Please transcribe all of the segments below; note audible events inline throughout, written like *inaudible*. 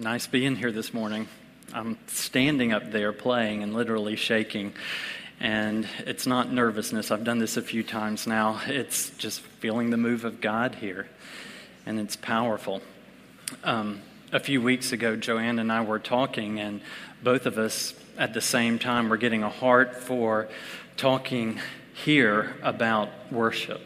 Nice being here this morning. I'm standing up there playing and literally shaking. And it's not nervousness. I've done this a few times now. It's just feeling the move of God here. And it's powerful. Um, a few weeks ago, Joanne and I were talking, and both of us at the same time were getting a heart for talking here about worship.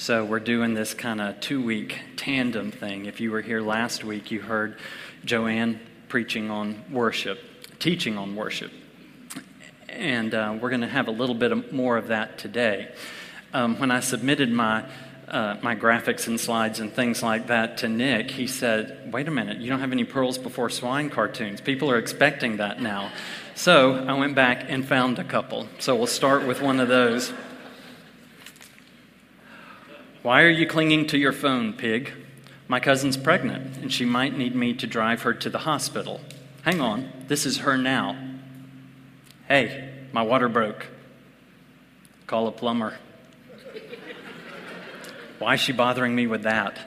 So we're doing this kind of two week tandem thing. If you were here last week, you heard Joanne preaching on worship, teaching on worship. And uh, we're going to have a little bit more of that today. Um, when I submitted my uh, my graphics and slides and things like that to Nick, he said, Wait a minute, you don't have any pearls before swine cartoons. People are expecting that now. So I went back and found a couple. So we'll start with one of those. Why are you clinging to your phone, pig? My cousin's pregnant, and she might need me to drive her to the hospital. Hang on, this is her now. Hey, my water broke. Call a plumber. Why is she bothering me with that?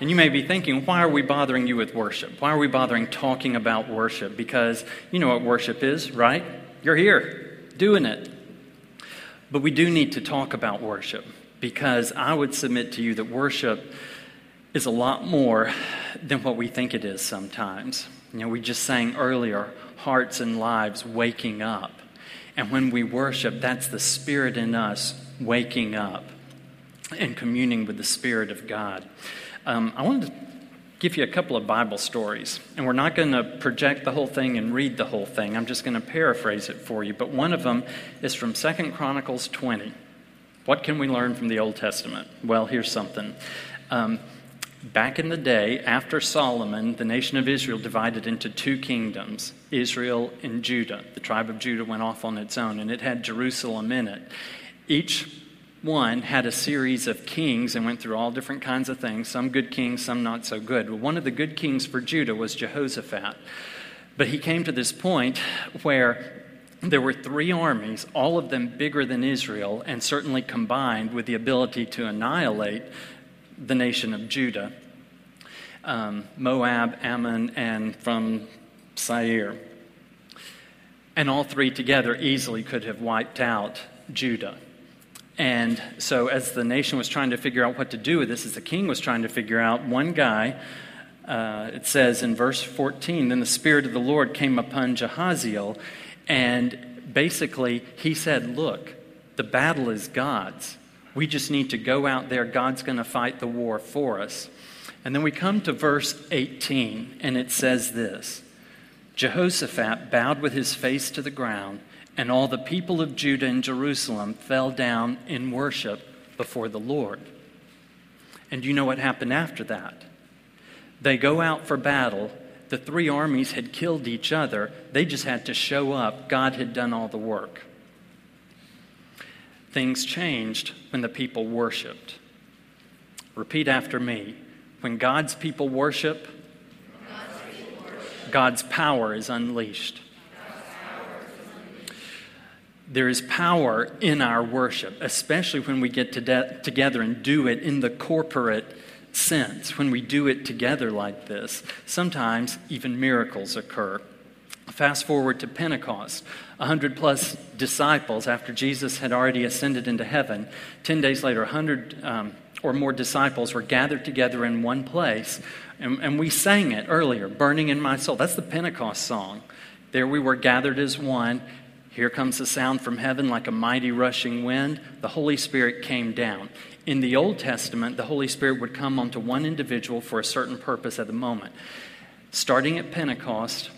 And you may be thinking, why are we bothering you with worship? Why are we bothering talking about worship? Because you know what worship is, right? You're here doing it. But we do need to talk about worship because I would submit to you that worship is a lot more than what we think it is sometimes. You know, we just sang earlier hearts and lives waking up. And when we worship, that's the Spirit in us waking up and communing with the Spirit of God. Um, I wanted to give you a couple of Bible stories. And we're not going to project the whole thing and read the whole thing. I'm just going to paraphrase it for you. But one of them is from Second Chronicles 20. What can we learn from the Old Testament? Well, here's something. Um, back in the day, after Solomon, the nation of Israel divided into two kingdoms Israel and Judah. The tribe of Judah went off on its own, and it had Jerusalem in it. Each one had a series of kings and went through all different kinds of things, some good kings, some not so good. Well, one of the good kings for Judah was Jehoshaphat. But he came to this point where there were three armies, all of them bigger than Israel, and certainly combined with the ability to annihilate the nation of Judah um, Moab, Ammon, and from Seir. And all three together easily could have wiped out Judah. And so, as the nation was trying to figure out what to do with this, as the king was trying to figure out, one guy, uh, it says in verse 14, then the Spirit of the Lord came upon Jahaziel, and basically he said, Look, the battle is God's. We just need to go out there. God's going to fight the war for us. And then we come to verse 18, and it says this Jehoshaphat bowed with his face to the ground and all the people of Judah and Jerusalem fell down in worship before the Lord. And you know what happened after that? They go out for battle. The three armies had killed each other. They just had to show up. God had done all the work. Things changed when the people worshiped. Repeat after me. When God's people worship, God's, people worship. God's power is unleashed. There is power in our worship, especially when we get to de- together and do it in the corporate sense. When we do it together like this, sometimes even miracles occur. Fast forward to Pentecost. A hundred plus disciples, after Jesus had already ascended into heaven, 10 days later, a hundred um, or more disciples were gathered together in one place. And, and we sang it earlier, Burning in My Soul. That's the Pentecost song. There we were gathered as one, here comes the sound from heaven like a mighty rushing wind. The Holy Spirit came down. In the Old Testament, the Holy Spirit would come onto one individual for a certain purpose at the moment. Starting at Pentecost,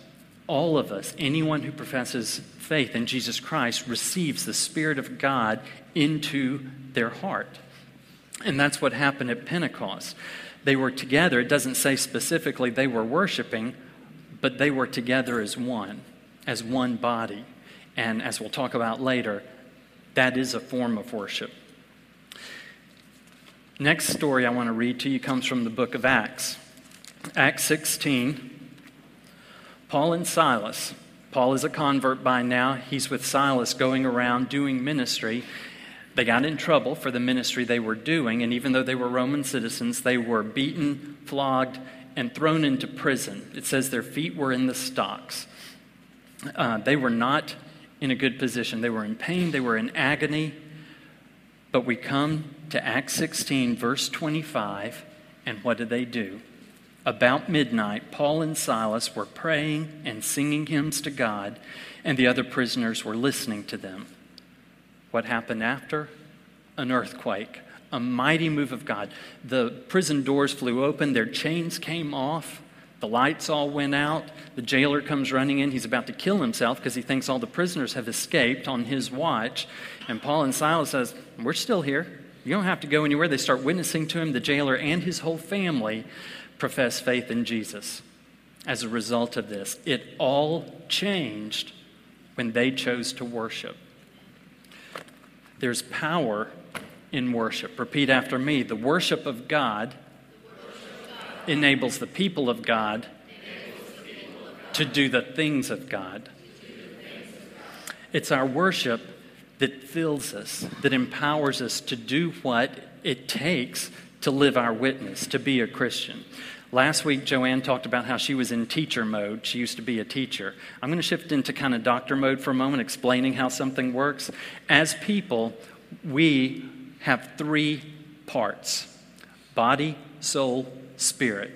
all of us, anyone who professes faith in Jesus Christ, receives the Spirit of God into their heart. And that's what happened at Pentecost. They were together. It doesn't say specifically they were worshiping, but they were together as one, as one body. And as we'll talk about later, that is a form of worship. Next story I want to read to you comes from the book of Acts. Acts 16. Paul and Silas. Paul is a convert by now. He's with Silas going around doing ministry. They got in trouble for the ministry they were doing, and even though they were Roman citizens, they were beaten, flogged, and thrown into prison. It says their feet were in the stocks. Uh, they were not in a good position. They were in pain, they were in agony. But we come to Acts 16, verse 25, and what did they do? About midnight, Paul and Silas were praying and singing hymns to God, and the other prisoners were listening to them. What happened after? An earthquake, a mighty move of God. The prison doors flew open, their chains came off, the lights all went out. The jailer comes running in. He's about to kill himself because he thinks all the prisoners have escaped on his watch. And Paul and Silas says, "We're still here. You don't have to go anywhere." They start witnessing to him. The jailer and his whole family profess faith in Jesus. As a result of this, it all changed when they chose to worship. There's power in worship. Repeat after me the worship of God, enables the people of God to do the things of God. It's our worship that fills us, that empowers us to do what it takes to live our witness, to be a Christian. Last week, Joanne talked about how she was in teacher mode. She used to be a teacher. I'm going to shift into kind of doctor mode for a moment, explaining how something works. As people, we have three parts body, soul, spirit.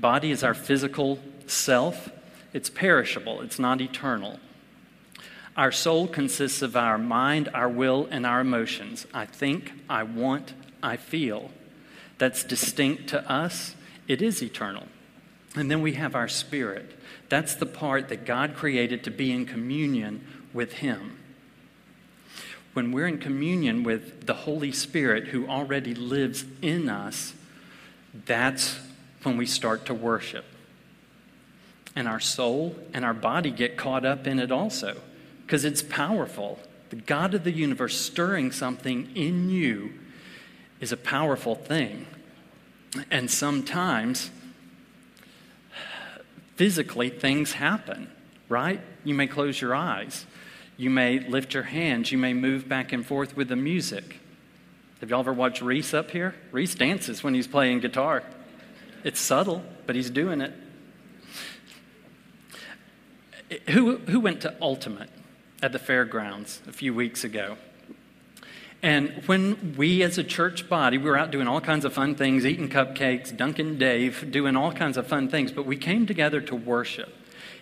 Body is our physical self, it's perishable, it's not eternal. Our soul consists of our mind, our will, and our emotions. I think, I want, I feel. That's distinct to us it is eternal. And then we have our spirit. That's the part that God created to be in communion with Him. When we're in communion with the Holy Spirit who already lives in us, that's when we start to worship. And our soul and our body get caught up in it also because it's powerful. The God of the universe stirring something in you is a powerful thing. And sometimes, physically, things happen, right? You may close your eyes. You may lift your hands. You may move back and forth with the music. Have y'all ever watched Reese up here? Reese dances when he's playing guitar. It's subtle, but he's doing it. Who, who went to Ultimate at the fairgrounds a few weeks ago? And when we as a church body, we were out doing all kinds of fun things, eating cupcakes, Dunkin' Dave, doing all kinds of fun things, but we came together to worship.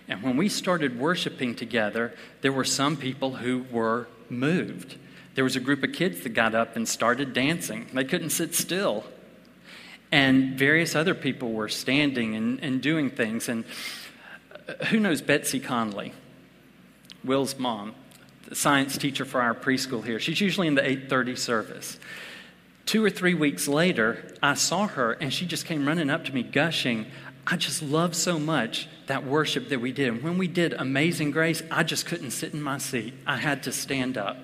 And when we started worshiping together, there were some people who were moved. There was a group of kids that got up and started dancing. They couldn't sit still. And various other people were standing and, and doing things. And uh, who knows Betsy Conley, Will's mom? the science teacher for our preschool here. She's usually in the 8:30 service. Two or three weeks later, I saw her and she just came running up to me gushing, I just love so much that worship that we did. And when we did Amazing Grace, I just couldn't sit in my seat. I had to stand up.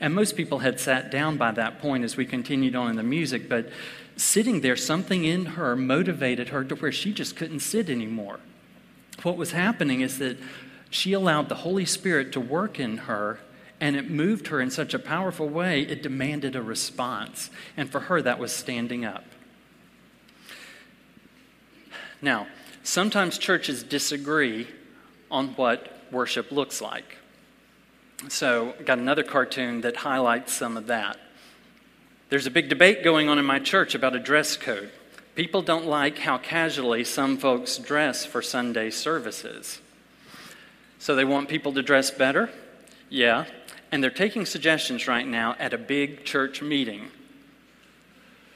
And most people had sat down by that point as we continued on in the music, but sitting there, something in her motivated her to where she just couldn't sit anymore. What was happening is that she allowed the Holy Spirit to work in her, and it moved her in such a powerful way, it demanded a response. And for her, that was standing up. Now, sometimes churches disagree on what worship looks like. So, got another cartoon that highlights some of that. There's a big debate going on in my church about a dress code. People don't like how casually some folks dress for Sunday services. So they want people to dress better? Yeah. And they're taking suggestions right now at a big church meeting.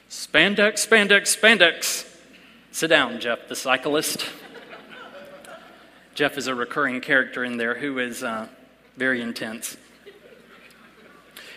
Spandex, spandex, spandex. Sit down, Jeff, the cyclist. *laughs* Jeff is a recurring character in there who is uh, very intense.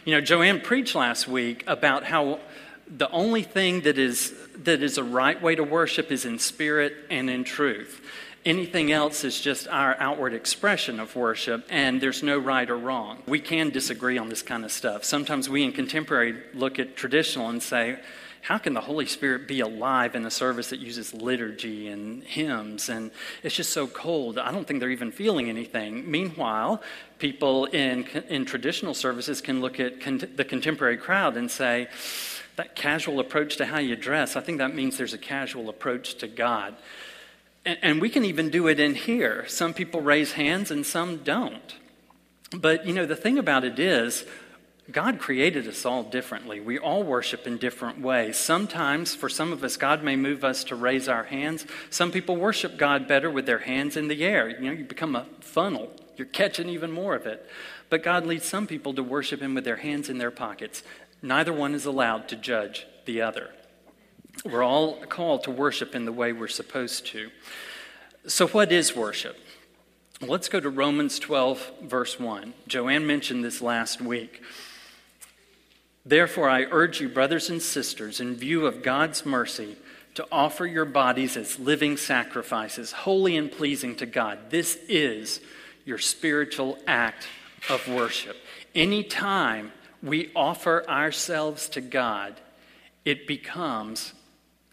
You know, Joanne preached last week about how the only thing that is, that is a right way to worship is in spirit and in truth. Anything else is just our outward expression of worship, and there's no right or wrong. We can disagree on this kind of stuff. Sometimes we in contemporary look at traditional and say, how can the Holy Spirit be alive in a service that uses liturgy and hymns? And it's just so cold. I don't think they're even feeling anything. Meanwhile, people in, in traditional services can look at con- the contemporary crowd and say, that casual approach to how you dress, I think that means there's a casual approach to God. And, and we can even do it in here. Some people raise hands and some don't. But, you know, the thing about it is, God created us all differently. We all worship in different ways. Sometimes, for some of us, God may move us to raise our hands. Some people worship God better with their hands in the air. You know, you become a funnel, you're catching even more of it. But God leads some people to worship Him with their hands in their pockets. Neither one is allowed to judge the other. We're all called to worship in the way we're supposed to. So, what is worship? Let's go to Romans 12, verse 1. Joanne mentioned this last week. Therefore, I urge you, brothers and sisters, in view of God's mercy, to offer your bodies as living sacrifices, holy and pleasing to God. This is your spiritual act of worship. Anytime we offer ourselves to God, it becomes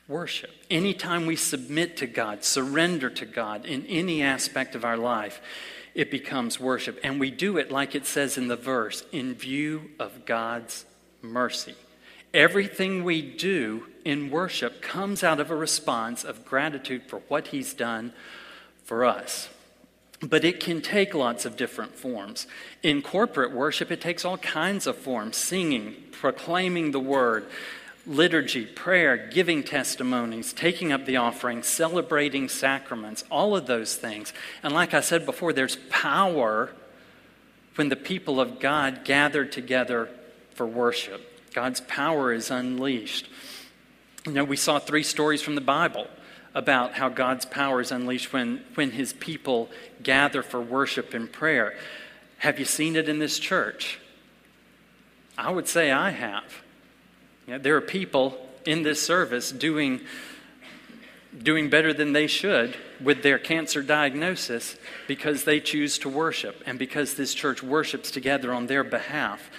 worship. Anytime we submit to God, surrender to God in any aspect of our life, it becomes worship. And we do it, like it says in the verse, in view of God's mercy. Everything we do in worship comes out of a response of gratitude for what He's done for us. But it can take lots of different forms. In corporate worship, it takes all kinds of forms singing, proclaiming the word, liturgy, prayer, giving testimonies, taking up the offering, celebrating sacraments, all of those things. And like I said before, there's power when the people of God gather together for worship. God's power is unleashed. You know, we saw three stories from the Bible about how God's power is unleashed when, when his people gather for worship and prayer. Have you seen it in this church? I would say I have. You know, there are people in this service doing, doing better than they should with their cancer diagnosis because they choose to worship and because this church worships together on their behalf.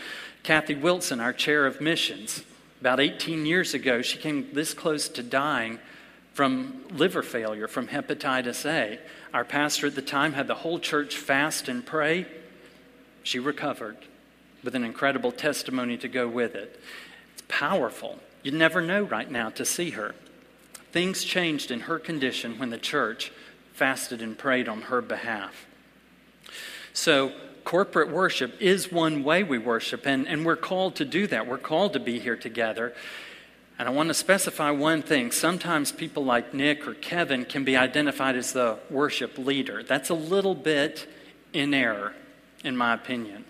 Kathy Wilson, our chair of missions, about 18 years ago, she came this close to dying from liver failure, from hepatitis A. Our pastor at the time had the whole church fast and pray. She recovered with an incredible testimony to go with it. It's powerful. You'd never know right now to see her. Things changed in her condition when the church fasted and prayed on her behalf. So, corporate worship is one way we worship, and, and we're called to do that. We're called to be here together. And I want to specify one thing. Sometimes people like Nick or Kevin can be identified as the worship leader. That's a little bit in error, in my opinion.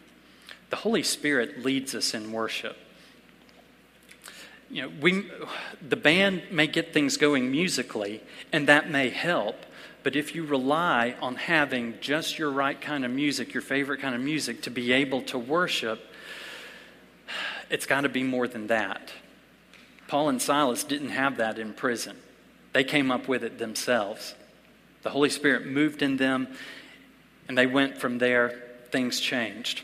The Holy Spirit leads us in worship. You know, we, the band may get things going musically, and that may help. But if you rely on having just your right kind of music, your favorite kind of music, to be able to worship, it's got to be more than that. Paul and Silas didn't have that in prison, they came up with it themselves. The Holy Spirit moved in them, and they went from there. Things changed.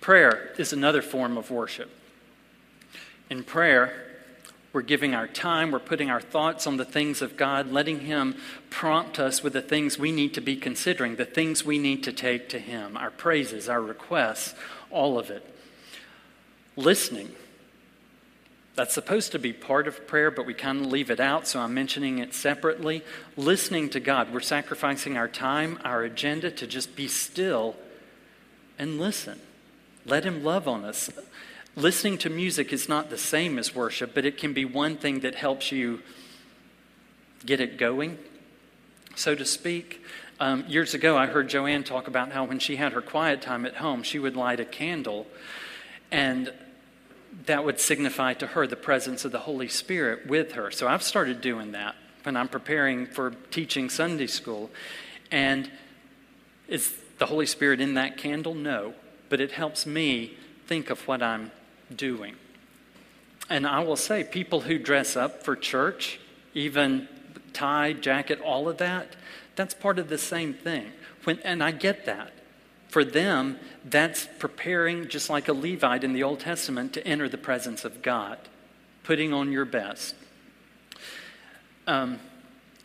Prayer is another form of worship. In prayer, we're giving our time, we're putting our thoughts on the things of God, letting Him prompt us with the things we need to be considering, the things we need to take to Him, our praises, our requests, all of it. Listening. That's supposed to be part of prayer, but we kind of leave it out, so I'm mentioning it separately. Listening to God. We're sacrificing our time, our agenda to just be still and listen. Let Him love on us. Listening to music is not the same as worship, but it can be one thing that helps you get it going, so to speak. Um, years ago, I heard Joanne talk about how when she had her quiet time at home, she would light a candle, and that would signify to her the presence of the Holy Spirit with her. So I've started doing that when I'm preparing for teaching Sunday school. And is the Holy Spirit in that candle? No. But it helps me think of what I'm doing. And I will say, people who dress up for church, even tie, jacket, all of that, that's part of the same thing. When, and I get that. For them, that's preparing, just like a Levite in the Old Testament, to enter the presence of God, putting on your best. Um,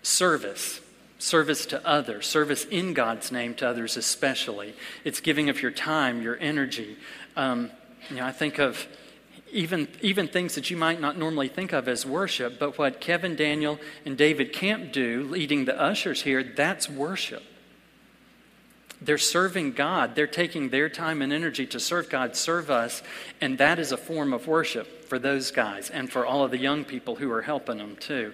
service, service to others, service in God's name to others, especially. It's giving of your time, your energy. Um, you know, I think of even, even things that you might not normally think of as worship, but what Kevin Daniel and David Camp do, leading the ushers here, that's worship. They're serving God. They're taking their time and energy to serve God, serve us, and that is a form of worship for those guys and for all of the young people who are helping them too.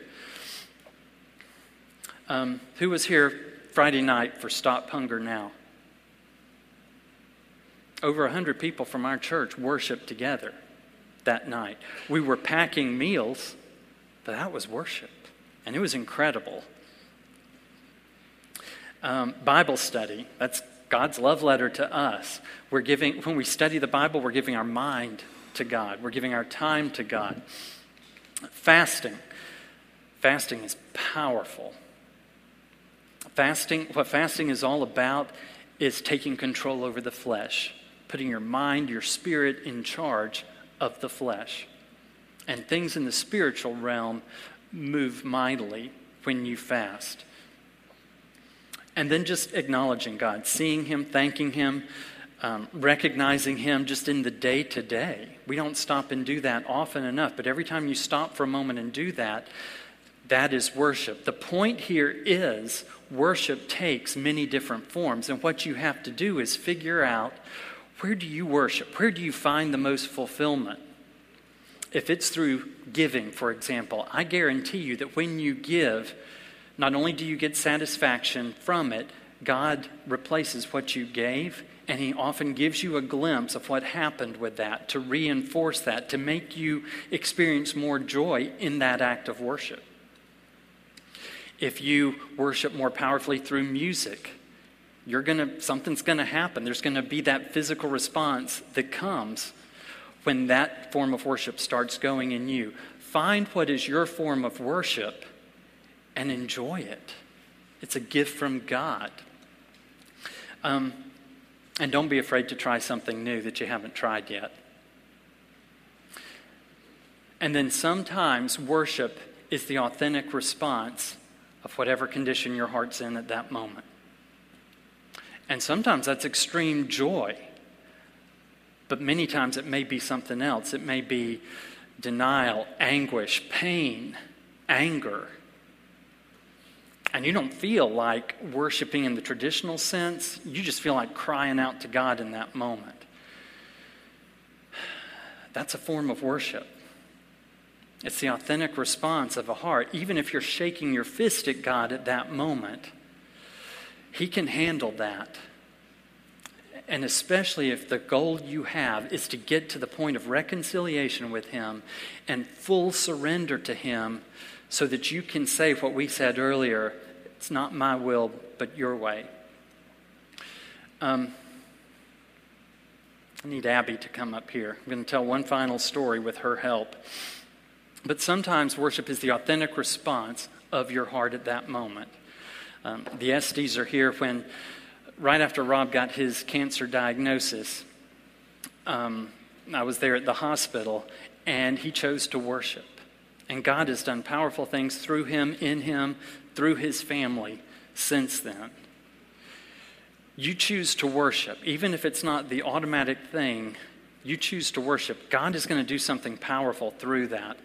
Um, who was here Friday night for Stop Hunger Now? Over 100 people from our church worshiped together that night. We were packing meals, but that was worship, and it was incredible. Um, Bible study, that's God's love letter to us. We're giving, when we study the Bible, we're giving our mind to God, we're giving our time to God. Fasting. Fasting is powerful. Fasting, what fasting is all about is taking control over the flesh, putting your mind, your spirit in charge of the flesh. And things in the spiritual realm move mightily when you fast. And then just acknowledging God, seeing Him, thanking Him, um, recognizing Him just in the day to day. We don't stop and do that often enough, but every time you stop for a moment and do that, that is worship. The point here is worship takes many different forms, and what you have to do is figure out where do you worship? Where do you find the most fulfillment? If it's through giving, for example, I guarantee you that when you give, not only do you get satisfaction from it, God replaces what you gave, and He often gives you a glimpse of what happened with that to reinforce that, to make you experience more joy in that act of worship. If you worship more powerfully through music, you're gonna something's gonna happen. There's gonna be that physical response that comes when that form of worship starts going in you. Find what is your form of worship and enjoy it. It's a gift from God. Um, and don't be afraid to try something new that you haven't tried yet. And then sometimes worship is the authentic response of whatever condition your heart's in at that moment. And sometimes that's extreme joy. But many times it may be something else. It may be denial, anguish, pain, anger. And you don't feel like worshiping in the traditional sense, you just feel like crying out to God in that moment. That's a form of worship. It's the authentic response of a heart. Even if you're shaking your fist at God at that moment, He can handle that. And especially if the goal you have is to get to the point of reconciliation with Him and full surrender to Him so that you can say what we said earlier it's not my will, but your way. Um, I need Abby to come up here. I'm going to tell one final story with her help. But sometimes worship is the authentic response of your heart at that moment. Um, the Estes are here when, right after Rob got his cancer diagnosis, um, I was there at the hospital, and he chose to worship. And God has done powerful things through him, in him, through his family since then. You choose to worship, even if it's not the automatic thing, you choose to worship. God is going to do something powerful through that.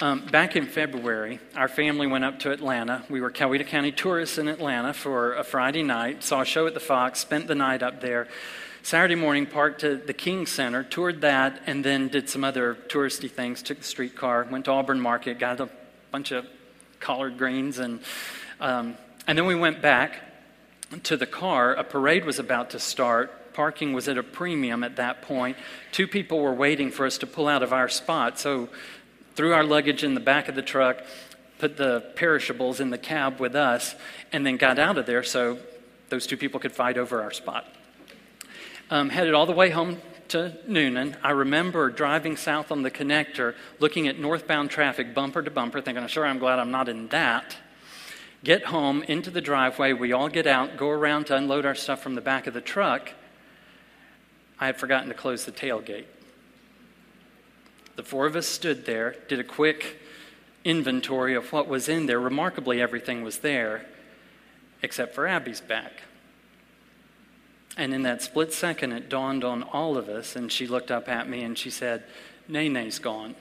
Um, back in February, our family went up to Atlanta. We were Coweta County tourists in Atlanta for a Friday night, saw a show at the Fox, spent the night up there. Saturday morning, parked at the King Center, toured that, and then did some other touristy things. Took the streetcar, went to Auburn Market, got a bunch of collard greens, and um, and then we went back to the car. A parade was about to start. Parking was at a premium at that point. Two people were waiting for us to pull out of our spot, so threw our luggage in the back of the truck, put the perishables in the cab with us, and then got out of there so those two people could fight over our spot um, headed all the way home to Newnan. I remember driving south on the connector, looking at northbound traffic bumper to bumper, thinking, sure, I'm glad I'm not in that. Get home, into the driveway, we all get out, go around to unload our stuff from the back of the truck. I had forgotten to close the tailgate. The four of us stood there, did a quick inventory of what was in there. Remarkably, everything was there, except for Abby's back. And in that split second, it dawned on all of us, and she looked up at me and she said, Nene's gone.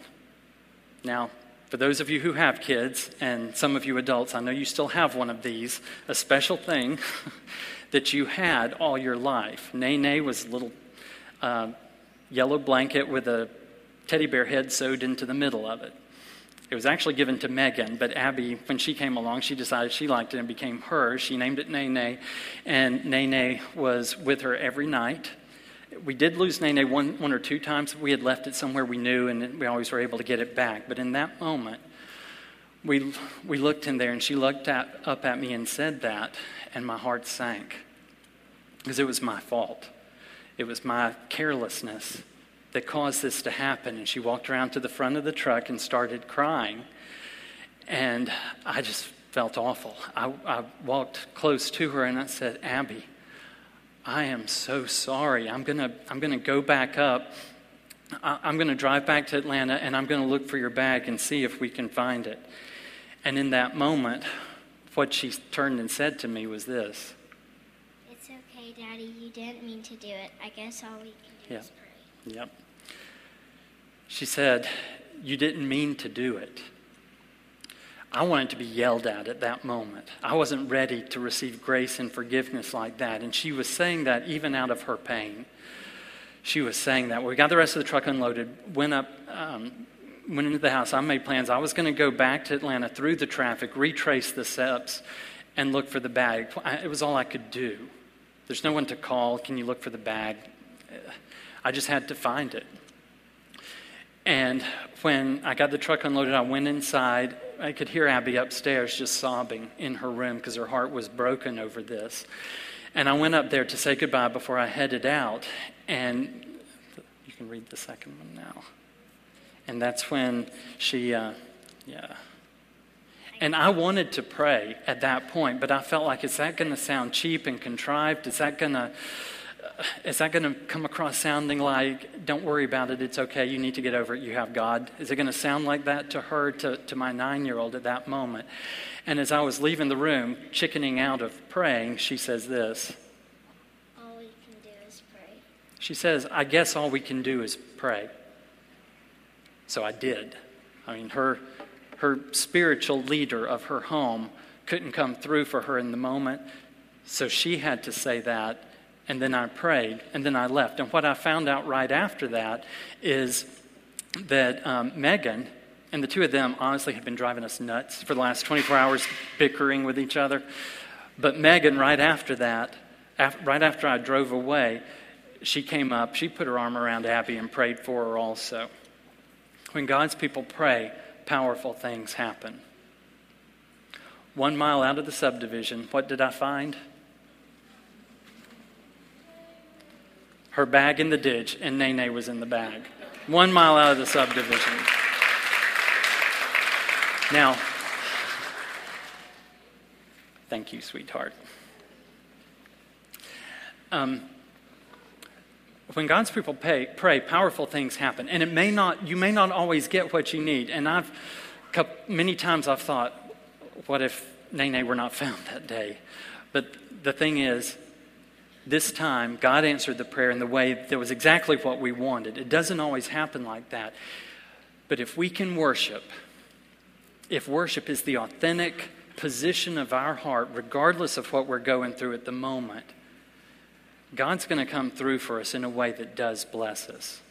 Now, for those of you who have kids, and some of you adults, I know you still have one of these, a special thing *laughs* that you had all your life. Nene was a little uh, yellow blanket with a teddy bear head sewed into the middle of it. It was actually given to Megan, but Abby, when she came along, she decided she liked it and became hers. She named it Nene, and Nene was with her every night. We did lose Nene one, one or two times. We had left it somewhere we knew, and we always were able to get it back. But in that moment, we, we looked in there, and she looked at, up at me and said that, and my heart sank because it was my fault. It was my carelessness that caused this to happen. And she walked around to the front of the truck and started crying. And I just felt awful. I, I walked close to her and I said, Abby, I am so sorry. I'm going to I'm to go back up. I, I'm going to drive back to Atlanta and I'm going to look for your bag and see if we can find it. And in that moment, what she turned and said to me was this It's okay, Daddy. You didn't mean to do it. I guess all we can do Yep. is pray. Yep. She said, You didn't mean to do it. I wanted to be yelled at at that moment. I wasn't ready to receive grace and forgiveness like that. And she was saying that even out of her pain. She was saying that. We got the rest of the truck unloaded, went up, um, went into the house. I made plans. I was going to go back to Atlanta through the traffic, retrace the steps, and look for the bag. It was all I could do. There's no one to call. Can you look for the bag? I just had to find it. And when I got the truck unloaded, I went inside. I could hear Abby upstairs just sobbing in her room because her heart was broken over this. And I went up there to say goodbye before I headed out. And you can read the second one now. And that's when she, uh, yeah. And I wanted to pray at that point, but I felt like, is that going to sound cheap and contrived? Is that going to Uh, is that going to come across sounding like, don't worry about it, it's okay, you need to get over it, you have God? Is it going to sound like that to her, to, to my nine year old at that moment? And as I was leaving the room, chickening out of praying, she says this. All we can do is pray. She says, I guess all we can do is pray. So I did. I mean, her, her spiritual leader of her home couldn't come through for her in the moment, so she had to say that. And then I prayed, and then I left. And what I found out right after that is that um, Megan and the two of them honestly had been driving us nuts for the last 24 hours, bickering with each other. But Megan, right after that, af- right after I drove away, she came up, she put her arm around Abby and prayed for her also. When God's people pray, powerful things happen. One mile out of the subdivision, what did I find? Her bag in the ditch, and Nene was in the bag. One mile out of the subdivision. Now, thank you, sweetheart. Um, when God's people pay, pray, powerful things happen, and it may not. You may not always get what you need. And I've many times I've thought, what if Nene were not found that day? But the thing is, this time God answered the prayer in the way that was exactly what we wanted. It doesn't always happen like that. But if we can worship, if worship is the authentic position of our heart, regardless of what we're going through at the moment, God's going to come through for us in a way that does bless us.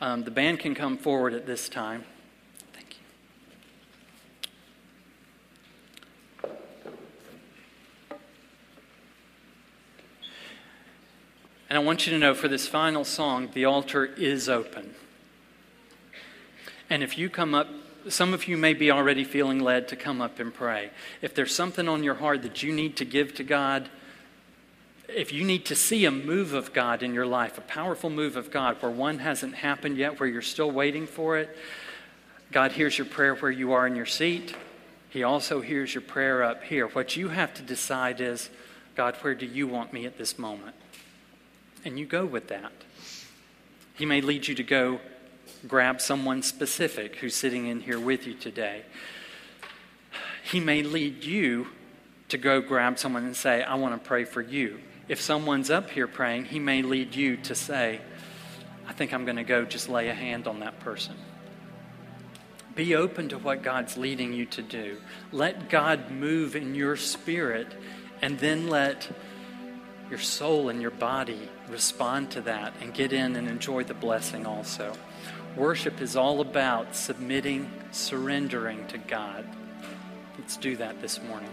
Um, the band can come forward at this time. And I want you to know for this final song, the altar is open. And if you come up, some of you may be already feeling led to come up and pray. If there's something on your heart that you need to give to God, if you need to see a move of God in your life, a powerful move of God where one hasn't happened yet, where you're still waiting for it, God hears your prayer where you are in your seat. He also hears your prayer up here. What you have to decide is, God, where do you want me at this moment? And you go with that. He may lead you to go grab someone specific who's sitting in here with you today. He may lead you to go grab someone and say, I want to pray for you. If someone's up here praying, He may lead you to say, I think I'm going to go just lay a hand on that person. Be open to what God's leading you to do. Let God move in your spirit, and then let your soul and your body respond to that and get in and enjoy the blessing also. Worship is all about submitting, surrendering to God. Let's do that this morning.